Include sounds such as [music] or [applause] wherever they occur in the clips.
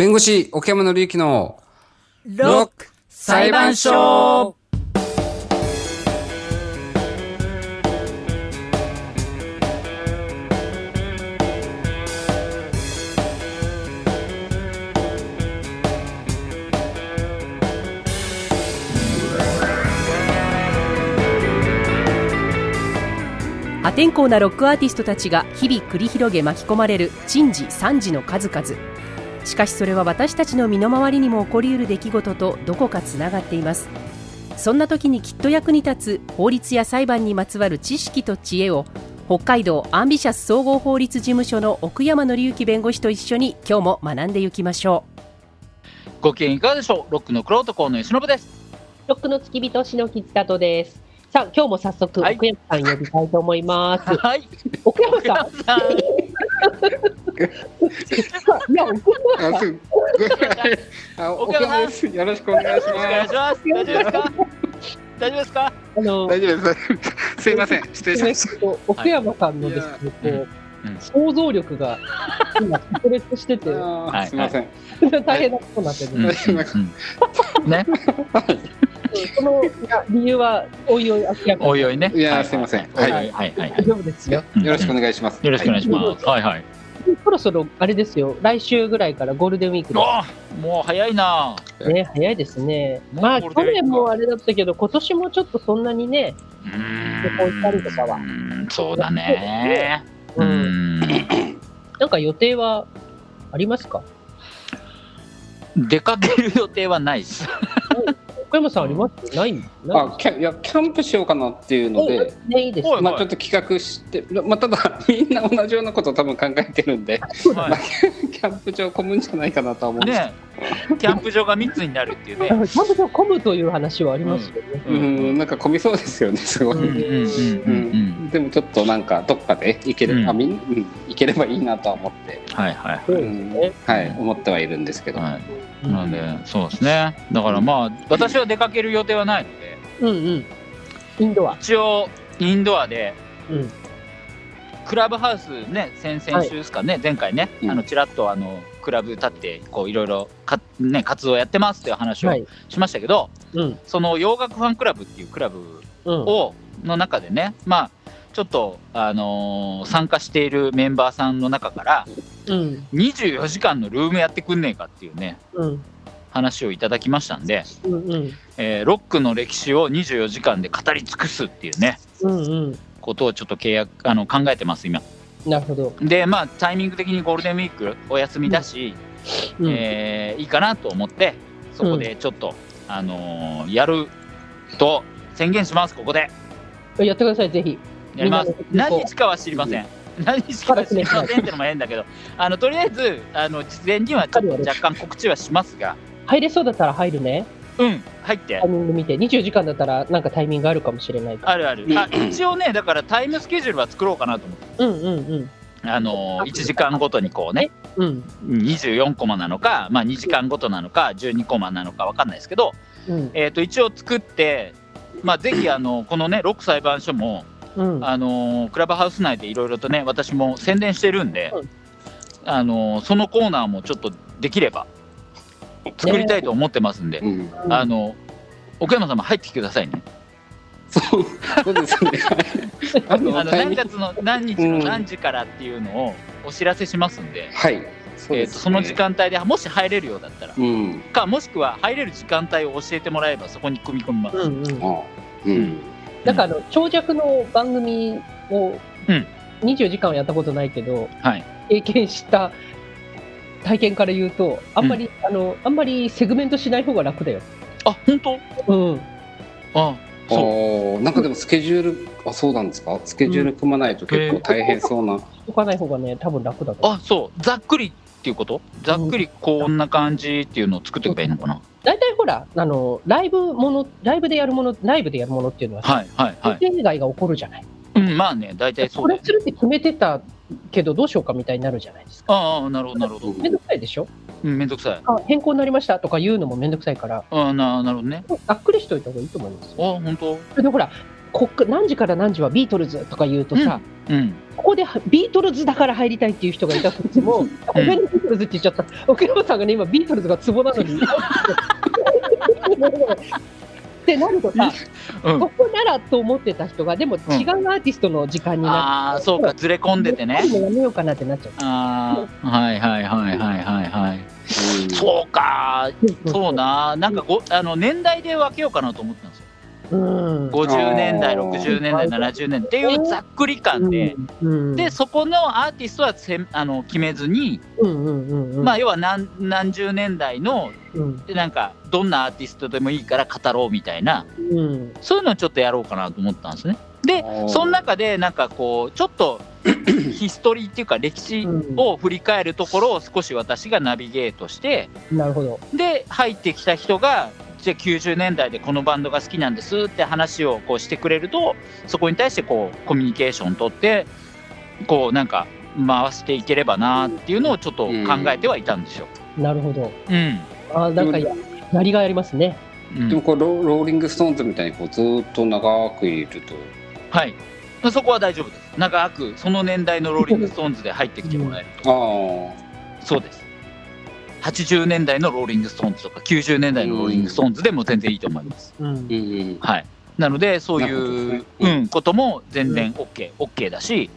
弁護士、奥山紀之のロック裁判所。破天荒なロックアーティストたちが日々繰り広げ巻き込まれる珍事惨事の数々。しかしそれは私たちの身の回りにも起こりうる出来事とどこかつながっています。そんな時にきっと役に立つ法律や裁判にまつわる知識と知恵を北海道アンビシャス総合法律事務所の奥山紀之弁護士と一緒に今日も学んでいきましょご機嫌いかがでしょう？ロックのクロート河野由伸です。ロックの付き人、篠木千里です。さあ、今日も早速、はい。奥山さん呼びたいと思います。はい。奥山さん、いや、[laughs] 奥山あ、すぐ。あ、です。よろしくお願いします。大丈夫ですか？大丈夫ですか？あの、大丈夫です。[laughs] すいません。失礼しまし奥山さんのですね、こう想像力が今、炸裂してて。すいません。大変なことになってる、うんうんうん。ね。その理由は、おいおい明らおいおいね。いやはすいません。はい。はい。はい。はい。大丈夫ですよ。よろしくお願いします。よろしくお願いします。はいはいそろそろ、あれですよ、来週ぐらいからゴールデンウィークもう早いなね、早いですね。まあ、去年もあれだったけど、今年もちょっとそんなにね、旅行行ったりとかはそうだねうんなんか予定はありますか出かける予定はないです小山さんあります？ない？あ、キャいやキャンプしようかなっていうので、ね、いいです。はいまあちょっと企画して、[laughs] まあただみんな同じようなことを多分考えてるんで、はいキャンプ場混むんじゃないかなとは思うんです。ねキャンプ場が3つになるっていうね。[laughs] キャンプ場混むという話はありますよね。けど。うん、なんか混みそうですよね、すごい。うんうんうんうん。うんでもちょっとなんかどっかで行ける、うんあみん、うん、行ければいいなとは思って、はいはいそうですうんね。はい、思ってはいるんですけど。はいなのでそうですねだからまあ私は出かける予定はないのでうんうん。インドア。一応インドアでうん。クラブハウスね先々週ですかね、前回ね、うんあのちらっとあのクラブ立ってこういろいろか、ね、活動やってますっていう話をはい。しましたけど、うん。その洋楽ファンクラブっていうクラブうん。をの中でねまあちょっと、あのー参加しているメンバーさんの中からうん。24時間のルームやってくんねえかっていうねうん。話をいただきましたんで、うん。うん。えーロックの歴史を24時間で語り尽くすっていうねうん。うん。ことをちょっと契約あの考えてます今なるほど。でまあタイミング的にゴールデンウィークお休みだし、うん。えーいいかなと思ってそこでちょっと、あのーやると宣言しますここでやってください、ぜひ。やります。何日かは知りません。何日かは知りませんってのも変だけどあのとりあえずあの事前にはちょっと若干告知はしますが。入れそうだったら入るね。うん入って。タイミング見て。24時間だったらなんかタイミングあるかもしれない。あるある。あ一応ねだからタイムスケジュールは作ろうかなと思って。うんうんうん。あのー1時間ごとにこうね。うん。24コマなのか、まあ、2時間ごとなのか12コマなのか分かんないですけど、うん。えー、と一応作って、まあ、ぜひあのこのねロック裁判所も、うん。あのークラブハウス内でいろいろとね私も宣伝してるんで、うんあのーそのコーナーもちょっとできれば作りたいと思ってますんで、うん、あの奥山さんも入ってきてくださいね。そう、そうですね。あ [laughs] あの何月の何日の何時からっていうのをお知らせしますんで、はい。そうえー、ですねとその時。間帯でもし入れるようだったら、うん。かもしくは入れる時間帯を教えてもらえばそこに組み込みます。うんうん。あうん。なんかあの長尺の番組をうん24時間はやったことないけど、はい経験した体験から言うとあんまり、あのあんまりセグメントしない方が楽だよ。あ本当？うん。あそうなんかでもスケジュール、あ、そうなんですか？スケジュール組まないと結構大変そうな。解かない方がね多分楽だと。あそうざっくりっていうこと？ざっくりこんな感じっていうのを作っていけばいいのかな、大体ほらあのライブものライブでやるものライブでやるものっていうのは、はいはいはい予定外が起こるじゃない？うんまあね大体そうだよこれするって決めてたけどどうしようかみたいになるじゃないですか。ああなるほどなるほど、めんどくさいでしょ？うん、めんどくさいあ変更になりましたとか言うのもめんどくさいからああななるほどねざっくりしといた方がいいと思いますよ。あ本当？でほらこっか何時から何時はビートルズとか言うとさ、うん。ここでビートルズだから入りたいっていう人がいたとしても、ごめんねビートルズって言っちゃった。奥山さんがね、今ビートルズがツボなのに。[laughs] ってなるとさ、うんここならと思ってた人が、でも違うアーティストの時間になああ、そうか、ずれ込んでてね。もうやめようかなってなっちゃう。ああ、はいはいはいはいはいはい。そうか、そうな、なんかごあの年代で分けようかなと思った。うん。50年代、あー。60年代、70年っていうざっくり感で、うん、で、そこのアーティストはせんあの決めずに、うんうんうんうん、まあ、要は何何十年代の、うん。なんか、どんなアーティストでもいいから語ろうみたいな、うん。そういうのをちょっとやろうかなと思ったんですね。でその中で、なんかこう、ちょっと [coughs] ヒストリーっていうか、歴史を振り返るところを少し私がナビゲートして、なるほど。で入ってきた人がじゃあ90年代でこのバンドが好きなんですって話をこうしてくれるとそこに対してこうコミュニケーション取ってこうなんか回していければなっていうのをちょっと考えてはいたんですよ。なるほど。うん、あーなんかややりがいありますね。うんでもこれロローリング・ストーンズみたいにこうずーっと長くいると。はい。そこは大丈夫です。長くその年代のローリング・ストーンズで入ってきてもらえるあと、そうです80年代のローリング・ストーンズとか90年代のローリング・ストーンズでも全然いいと思います。うん。あうんうん。はい、なのでそういう、ね。うん、ことも全然 OK,、OK だし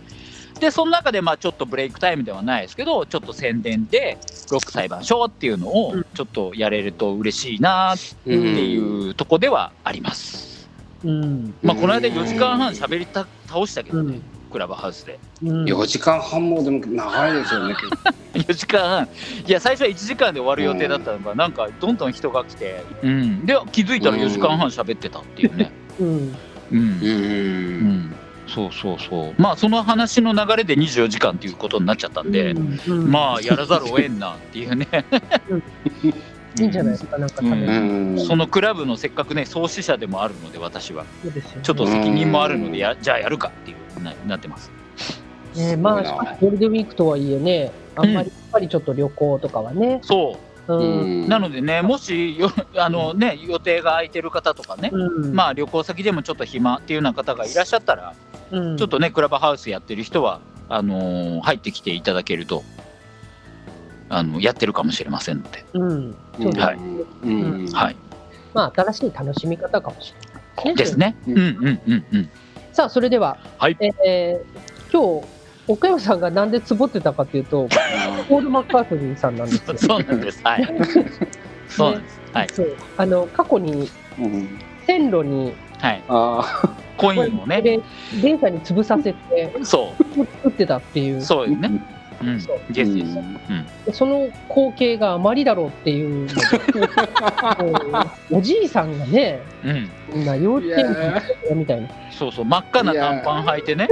でその中でまあちょっとブレイクタイムではないですけどちょっと宣伝でロック裁判所っていうのをうん。ちょっとやれると嬉しいなってうんいうとこではあります。うん。まあ、この間4時間半喋りた倒したけどね、うんクラブハウスで。うん。4時間半もでも長いですよね [laughs] 4時間半。いや最初は1時間で終わる予定だったのが、なんかどんどん人が来て、うん、で気づいたら4時間半喋ってたっていうね。うん。うん。うん。うん、そうそうそう。まあその話の流れで24時間っていうことになっちゃったんで、うん。まあやらざるを得んなっていうね。[laughs] いいんじゃないですか、なんか多うん。そのクラブのせっかくね創始者でもあるので私は。そうですよね。ちょっと責任もあるのでやじゃあやるかっていうななってます。ね、まあ、ゴールデンウィークとはいえね、あんまりやっぱりちょっと旅行とかはね、そう。うん、うなのでねもしよ [laughs] あのね予定が空いてる方とかね、うん、まあ旅行先でもちょっと暇っていうような方がいらっしゃったら、うん、ちょっとねクラブハウスやってる人はあのー入ってきていただけるとあのやってるかもしれませんので、うん、そうですね。はい。うん。はい。まあ、新しい楽しみ方かもしれないです。ね。ううん。んうんうんうん。さあ、それでは、はいえー今日、岡山さんがなんでつぼってたかというと、ポール・マッカートニーさんなんですよ。[laughs] そうなんです。はい。[laughs] そうなんです。はい。そうあの過去にうん線路にはい。あコインをね。で電車に潰させてそ作ってたっていうう。そうですね。うんそう。ゲスです。その光景があまりだろうっていう [laughs] おじいさんがねうん。幼稚園児みたいなそうそう。真っ赤な短パン履いてね。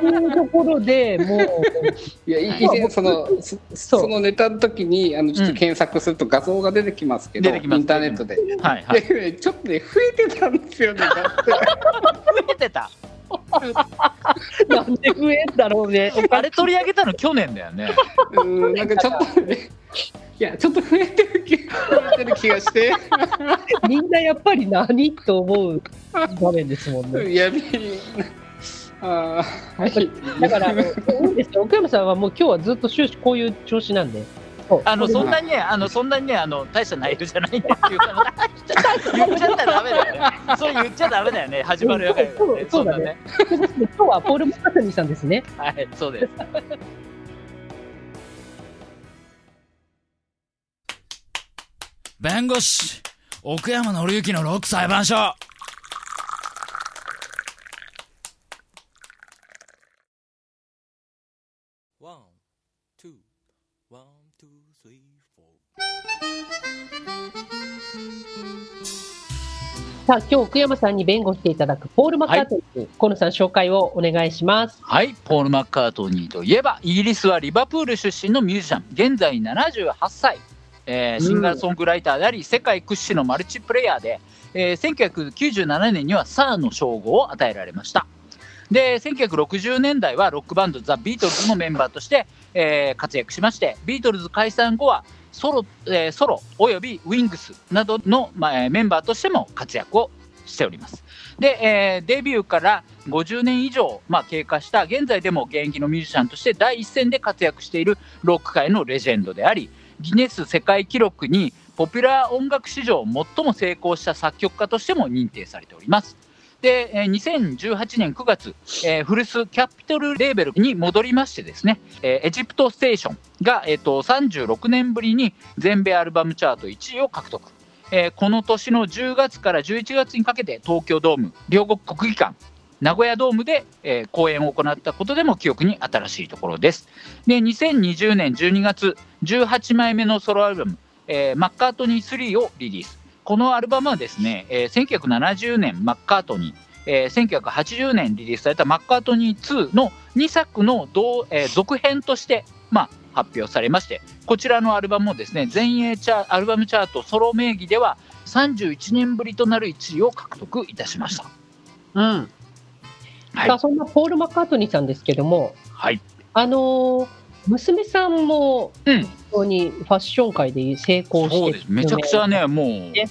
そういうところでもういやい以前そのそそうそのネタの時にあのちょっと検索すると画像が出てきますけど、出てきますインターネットで。はいはい。でねちょっとね増えてたんですよね。だって [laughs] 増えてた。[laughs] なんで増えんだろうねあれ取り上げたの去年だよね。うんなんかちょっとねいやちょっと増えてる気増えてる気がして。[laughs] みんなやっぱり何と思う場面ですもんね。いやびあーはい。だからあ奥山さんはもう今日はずっと終始こういう調子なんで。あのそんなにね、あのそんなにね、あの大した内容じゃないんだっていうか、言っちゃったらダメだよね。そう言っちゃダメだよね。始まるやからね。そうそうだね。今日はポール・マッカートニーさんですね。はい、そうです。弁護士奥山紀之のロック裁判所さあ今日奥山さんに弁護していただくポール・マッカートニー、河野さん紹介をお願いします。はい、ポール・マッカートニーといえば、イギリスはリバプール出身のミュージシャン、現在78歳、えーシンガーソングライターであり、世界屈指のマルチプレイヤーで、えー1997年にはサーの称号を与えられました。で、1960年代はロックバンドザ・ビートルズのメンバーとして、えー活躍しまして、ビートルズ解散後はソロ,、えーソロおよびウィングスなどの、まあメンバーとしても活躍をしております。で、えーデビューから50年以上、まあ、経過した現在でも現役のミュージシャンとして第一線で活躍しているロック界のレジェンドでありギネス世界記録にポピュラー音楽史上最も成功した作曲家としても認定されております。で、えー2018年9月、えーフルスキャピトルレーベルに戻りましてですね、えーエジプトステーションが、えー、と36年ぶりに全米アルバムチャート1位を獲得。えーこの年の10月から11月にかけて東京ドーム、両国国技館、名古屋ドームで、えー公演を行ったことでも記憶に新しいところです。で、2020年12月、18枚目のソロアルバム、えーマッカートニー3をリリース。このアルバムはですね、えー1970年マッカートニー、えー1980年リリースされたマッカートニー2の2作の同、えー続編として、まあ、発表されまして、こちらのアルバムもですね、全英チャアルバムチャートソロ名義では31年ぶりとなる1位を獲得いたしました。うん。はいさあ、そんなポール・マッカートニーさんですけども、はい。あのー娘さんもうん非常にファッション界で成功してそうです。めちゃくちゃね、もう、ね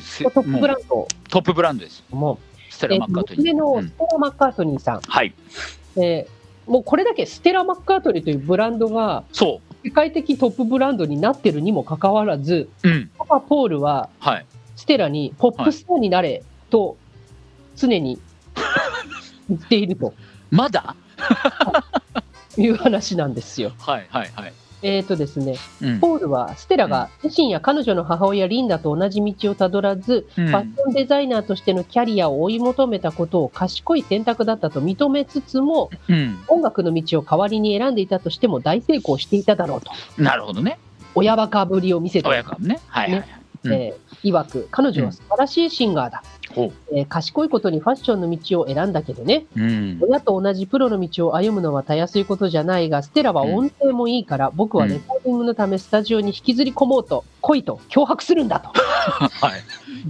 せトップブランドトップブランドです。も、ステラ・えマッカートニー。娘のうんステラ・マッカートニーさん、はい。えーもうこれだけステラ・マッカートニーというブランドがそ世界的トップブランドになってるにもかかわらず、う。うん。パパ・ポールははい。ステラにポップスターになれと常に言っていると [laughs] まだ？[laughs] いう話なんですよ。はいはいはい。えーとですね、うん。ポールはステラが自身や彼女の母親リンダと同じ道をたどらず、うんファッションデザイナーとしてのキャリアを追い求めたことを賢い選択だったと認めつつも、うん。音楽の道を代わりに選んでいたとしても大成功していただろうと、なるほどね。親バカぶりを見せて、親かもね。はいはいはい。うんえー曰く、彼女は素晴らしいシンガーだ、ほえー賢いことにファッションの道を選んだけどね、う。うん。親と同じプロの道を歩むのはたやすいことじゃないが、ステラは音程もいいから、僕はレコーディングのためスタジオに引きずり込もうと、来いと脅迫するんだと。[laughs] はい。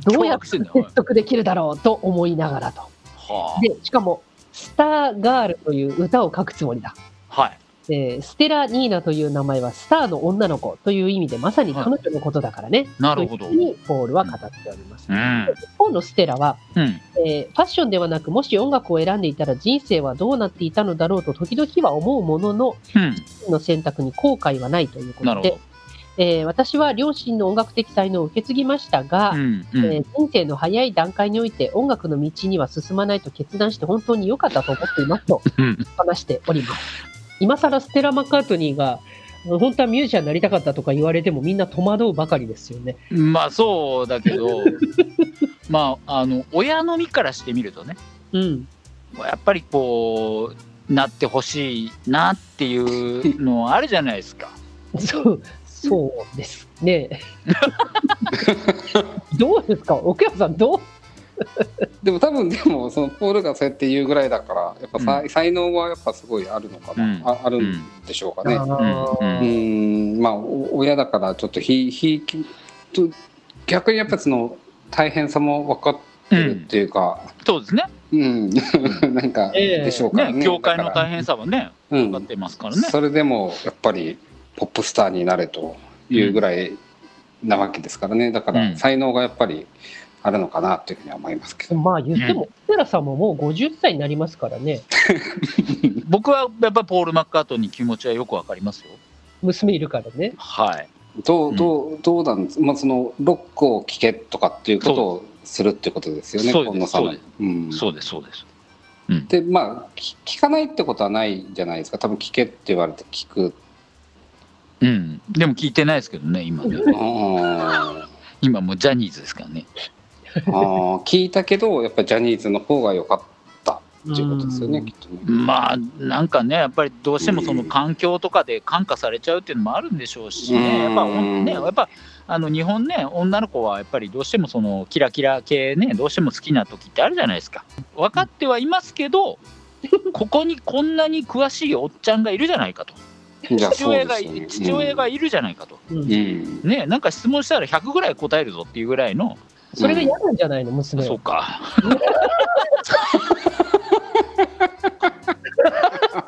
どうやって説得できるだろうと思いながらと。はで、しかも、スターガールという歌を書くつもりだ。あ。はい。えーステラ・ニーナという名前はスターの女の子という意味でまさに彼女のことだからね。なるほどにポールは語っております。うん。一方のステラは、うん。えーファッションではなく、もし音楽を選んでいたら人生はどうなっていたのだろうと時々は思うものの、うん。の選択に後悔はないということで。えー私は両親の音楽的才能を受け継ぎましたが、うん。うんえー人生の早い段階において音楽の道には進まないと決断して本当に良かったと思っていますとうん。話しております。今更ステラ・マッカートニーが本当はミュージシャンになりたかったとか言われてもみんな戸惑うばかりですよね。まあそうだけど、[laughs] まあ、あの、親の身からしてみるとね、うん。やっぱりこう、なってほしいなっていうのあるじゃないですか。そう、そうですね。[laughs] どうですか？奥山さん、どう？[laughs] でも多分でもそのポールがそうやって言うぐらいだからやっぱさ、う才能はやっぱすごいあるのかな、うん。ああるんでしょうかね。あうん。ーうん。まあお親だからちょっとひひと逆にやっぱその大変さも分かってるっていうか、そうですね。うん。[laughs] なんかええ。でしょうからね。ね、業界の大変さはね、うん分かってますからね。それでもやっぱりポップスターになれというぐらいなわけですからね。だかうん。ら才能がやっぱりあるのかなというふうには思いますけど、まあ言っても、ステラさんももう50歳になりますからね。[laughs] 僕はやっぱりポール・マッカートニー気持ちはよくわかりますよ。娘いるからね。はい。どうどうどうなんです？まあそのロックを聴けとかっていうことをするってことですよねそうです今野さんはそうですうんそうです、そうです。でまあき聞かないってことはないじゃないですか多分聞けって言われて聞くうん。でも聞いてないですけどね、今ね。あ [laughs] 今もうジャニーズですからね。ーあー聞いたけどやっぱりジャニーズの方が良かったっていうことですよねうんきっとね。まあ、なんかね、やっぱりどうしてもその環境とかで感化されちゃうっていうのもあるんでしょうしね、やっぱうんね、やっぱあの日本ね、女の子はやっぱりどうしてもそのキラキラ系ね、どうしても好きな時ってあるじゃないですか。分かってはいますけど、ここにこんなに詳しいおっちゃんがいるじゃないかと。父親がね。父親がいるじゃないかと。うんうんね、なんか質問したら100ぐらい答えるぞっていうぐらいの、それが嫌なんじゃないの、娘はそう。か。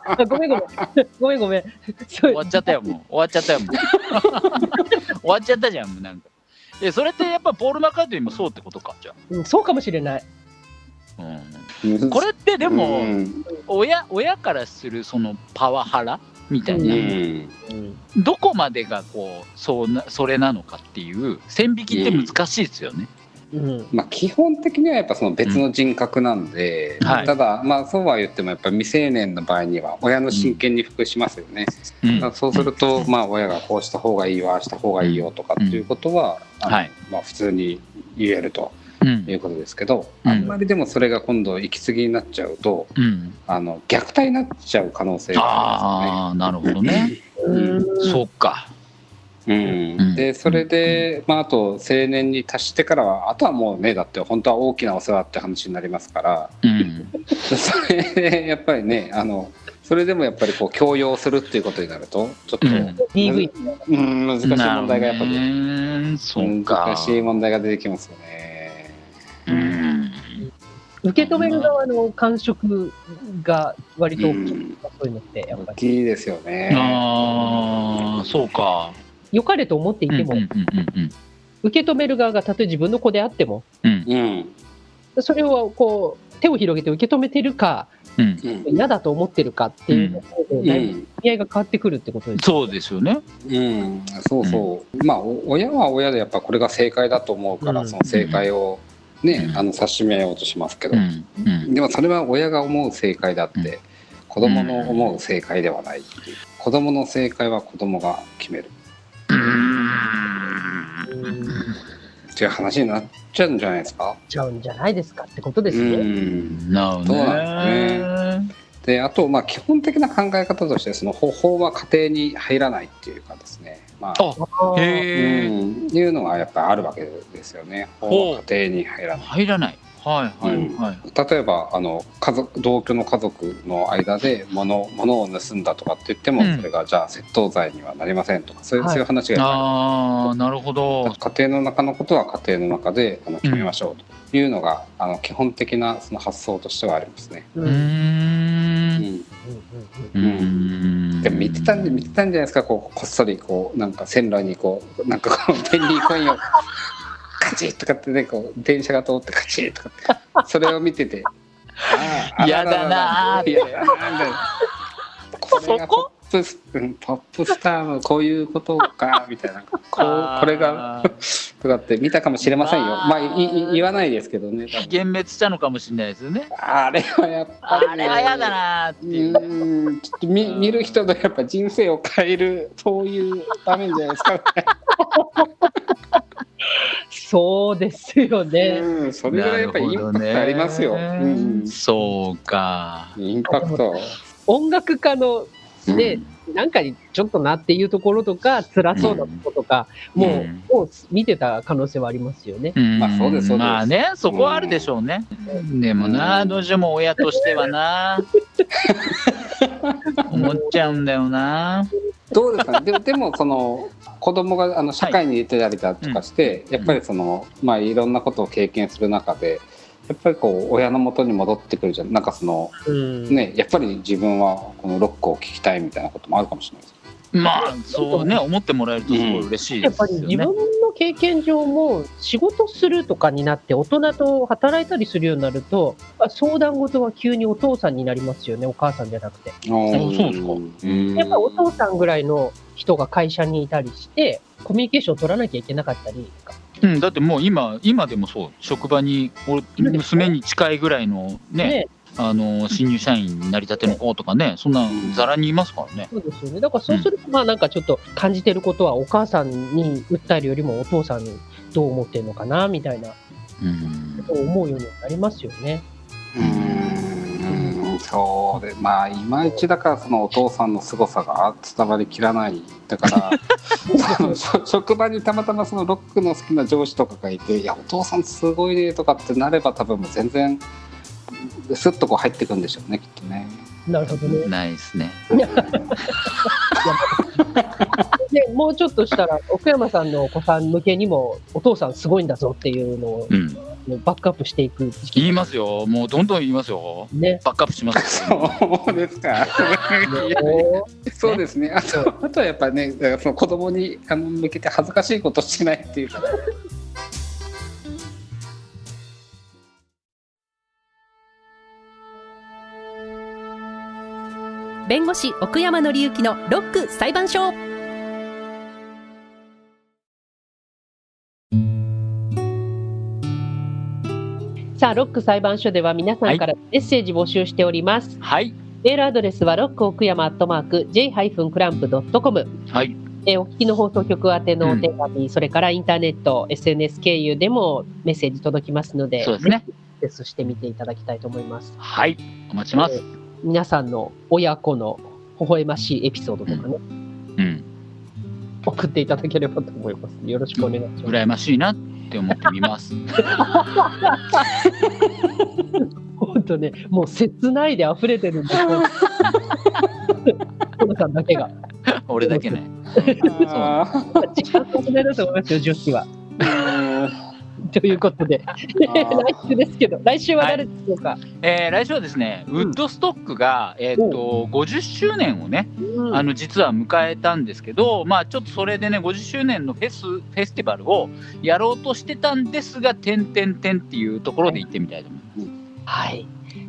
あ [laughs] ごめんごめん。ごめんごめん。終わっちゃったよ、もう。終わっちゃったよ、もう。[laughs] 終わっちゃったじゃん、もうなんか。え、それってやっぱポール・マッカートニーもそうってことか、じゃあ。うんそうかもしれない。うん、これってでも、うん親親からするそのパワハラみたいな、うんうんどこまでがこうそうなそれなのかっていう線引きって難しいですよね。うん。まあ、基本的にはやっぱその別の人格なんで、うん。はい。ただまあそうは言ってもやっぱ未成年の場合には親の親権に服しますよね、うん。そうするとまあ親がこうした方がいいわああした方がいいよとかっていうことは、はい。まあ、普通に言えるとうん。いうことですけど、うん。あんまりでもそれが今度行き過ぎになっちゃうとうん、あの虐待になっちゃう可能性があああなるほどね。うん。そうか。うんうん、でそれで、まあ、あと青年に達してからはあとはもうねだって本当は大きなお世話って話になりますから。うん、[laughs] それでやっぱりねあのそれでもやっぱりこう強要するっていうことになるとちょっと、ううん難しい問題がやっぱり。難しい問題が出てきますよね。うん受け止める側の感触が割と大きい、うんそういうのって、やっぱ大り。きいですよね。ああそうか。良かれと思っていても、受け止める側がたとえ自分の子であっても、それをこう、手を広げて受け止めてるか、嫌だと思ってるかっていうのうで、だいぶん。意味合いが変わってくるってことです。そうですよね。うん、そうそう、まあお親は親でやっぱこれが正解だと思うから、うん。その正解をね、うん。あの指しめようとしますけど、うん。うん。でもそれは親が思う正解だって、うん。子供の思う正解ではないっていう。子供の正解は子供が決める。うんっていう話になっちゃうんじゃないですか？ちゃうんじゃないですかってことですうね。んなるほどそうなんね。であとまあ基本的な考え方としてその方法は家庭に入らないっていうかですね、まあああーへえ。うん、いうのがやっぱりあるわけですよね。法は家庭に入らない。入らない。はいはいはい。例えばあの家族同居の家族の間で物物を盗んだとかって言っても、うんそれがじゃあ窃盗罪にはなりませんとかそういう,、はいそういう話がああなるほど。家庭の中のことは家庭の中であの決めましょうというのが、あの基本的なその発想としてはありますね。うんうんん。うんうーんでも見てたんで見てたんじゃないですかこうこっそりこうなんか線路にこうなんかこうペンニーコインをカチッとかってねこう電車が通ってカチッとかってそれを見てて。あーやだなー。ってやだなーみたいなこれがそこポップスうんポップスターのこういうことかみたいな。こうこれがとかって見たかもしれませんよ。まあいい言わないですけどね幻滅したのかもしれないですよね。あれはやっぱりあれは嫌だなーってう。いう。ちょっと見見る人のやっぱ人生を変えるそういう場面じゃないですかね。そうですよね。うん、それぐらいやっぱりインパクトありますよ。なるほどねそうか。インパクト。音楽家のね、なんかにちょっとなっていうところとか、辛そうなこととか、もう、うんもう見てた可能性はありますよね。ままあそうですそうですまあね、そこはあるでしょうね。でもな、うんどうしても親としてはな。[laughs] 思っちゃうんだよな。どうですか？ね。でもでもその子供があの社会に出てたりだとかして、やっぱりそのまあいろんなことを経験する中で。やっぱりこう親の元に戻ってくるじゃんなんかそのうん。ねやっぱり自分はこのロックを聴きたいみたいなこともあるかもしれないですまあ、そうね、思ってもらえるとすごい嬉しいやっぱですよね。り自分の経験上も仕事するとかになって大人と働いたりするようになるとあ相談事は急にお父さんになりますよねお母さんじゃなくて。そうそうですかんやっぱお父さんぐらいの人が会社にいたりしてコミュニケーションを取らなきゃいけなかったりうん、だってもう今、今でもそう、職場に、娘に近いぐらいのね、ねあの、新入社員になりたての子とかね、そんなざらにいますからね。そうですよね。だからそうするとまあなんかちょっと感じてることはお母さんに訴えるよりもお父さんにどう思ってるのかなみたいな。うん。ことを思うようになりますよね。うん。そうでまあいまいちだからそのお父さんの凄さが伝わりきらないだから [laughs] 職場にたまたまそのロックの好きな上司とかがいて「いやお父さんすごいね」とかってなれば多分もう全然スッとこう入ってくんでしょうねきっとね。なるほどね。ないですね。[laughs] でもうちょっとしたら奥山さんのお子さん向けにもお父さんすごいんだぞっていうのをうん。バックアップしていく言いますよ。もうどんどん言いますよ。ね。バックアップしますよ。そうですか。そうですね。あと、あとはやっぱね、その子供にあの向けて恥ずかしいことしないっていうか。弁護士奥山紀之のロック裁判所さあ、ロック裁判所では皆さんからメッセージ募集しております。はい。メールアドレスはロック奥山アットマーク j-clamp.com はい。えーお聞きの放送局宛てのお手紙、それからインターネット、SNS 経由でもメッセージ届きますので、そうですね。アクセスしてみていただきたいと思います。はい。お待ちします。えー皆さんの親子の微笑ましいエピソードとかね、うん。送っていただければと思います。よろしくお願いします。羨ましいなって思ってみます。本当ね、もう切ないで溢れてるんですよ。コロさんだけが。俺だけね。あー時間の問題だと思いますよ、女子は。[laughs] ということで、あ [laughs] 来週ですけど、来週は誰でしょうか？えー来週はですね、ウッドストックが、えーっと50周年をね、うん。あの実は迎えたんですけど、まあ、ちょっとそれでね、50周年のフェスフェスティバルをやろうとしてたんですが、てんてんてんっていうところで行ってみたいと思います。はい。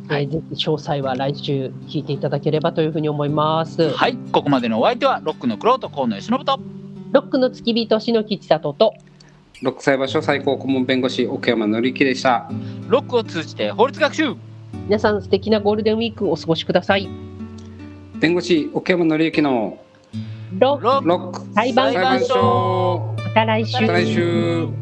はい。えーぜひ詳細は来週聞いていただければというふうに思います。はい、ここまでのお相手は、ロックのクロート、河野由伸と、ロックの付き人、篠木千里と、ロック裁判所最高顧問弁護士奥山紀之でした。ロックを通じて法律学習皆さん素敵なゴールデンウィークお過ごしください。弁護士奥山紀之のロック裁判所所また来週。また来週。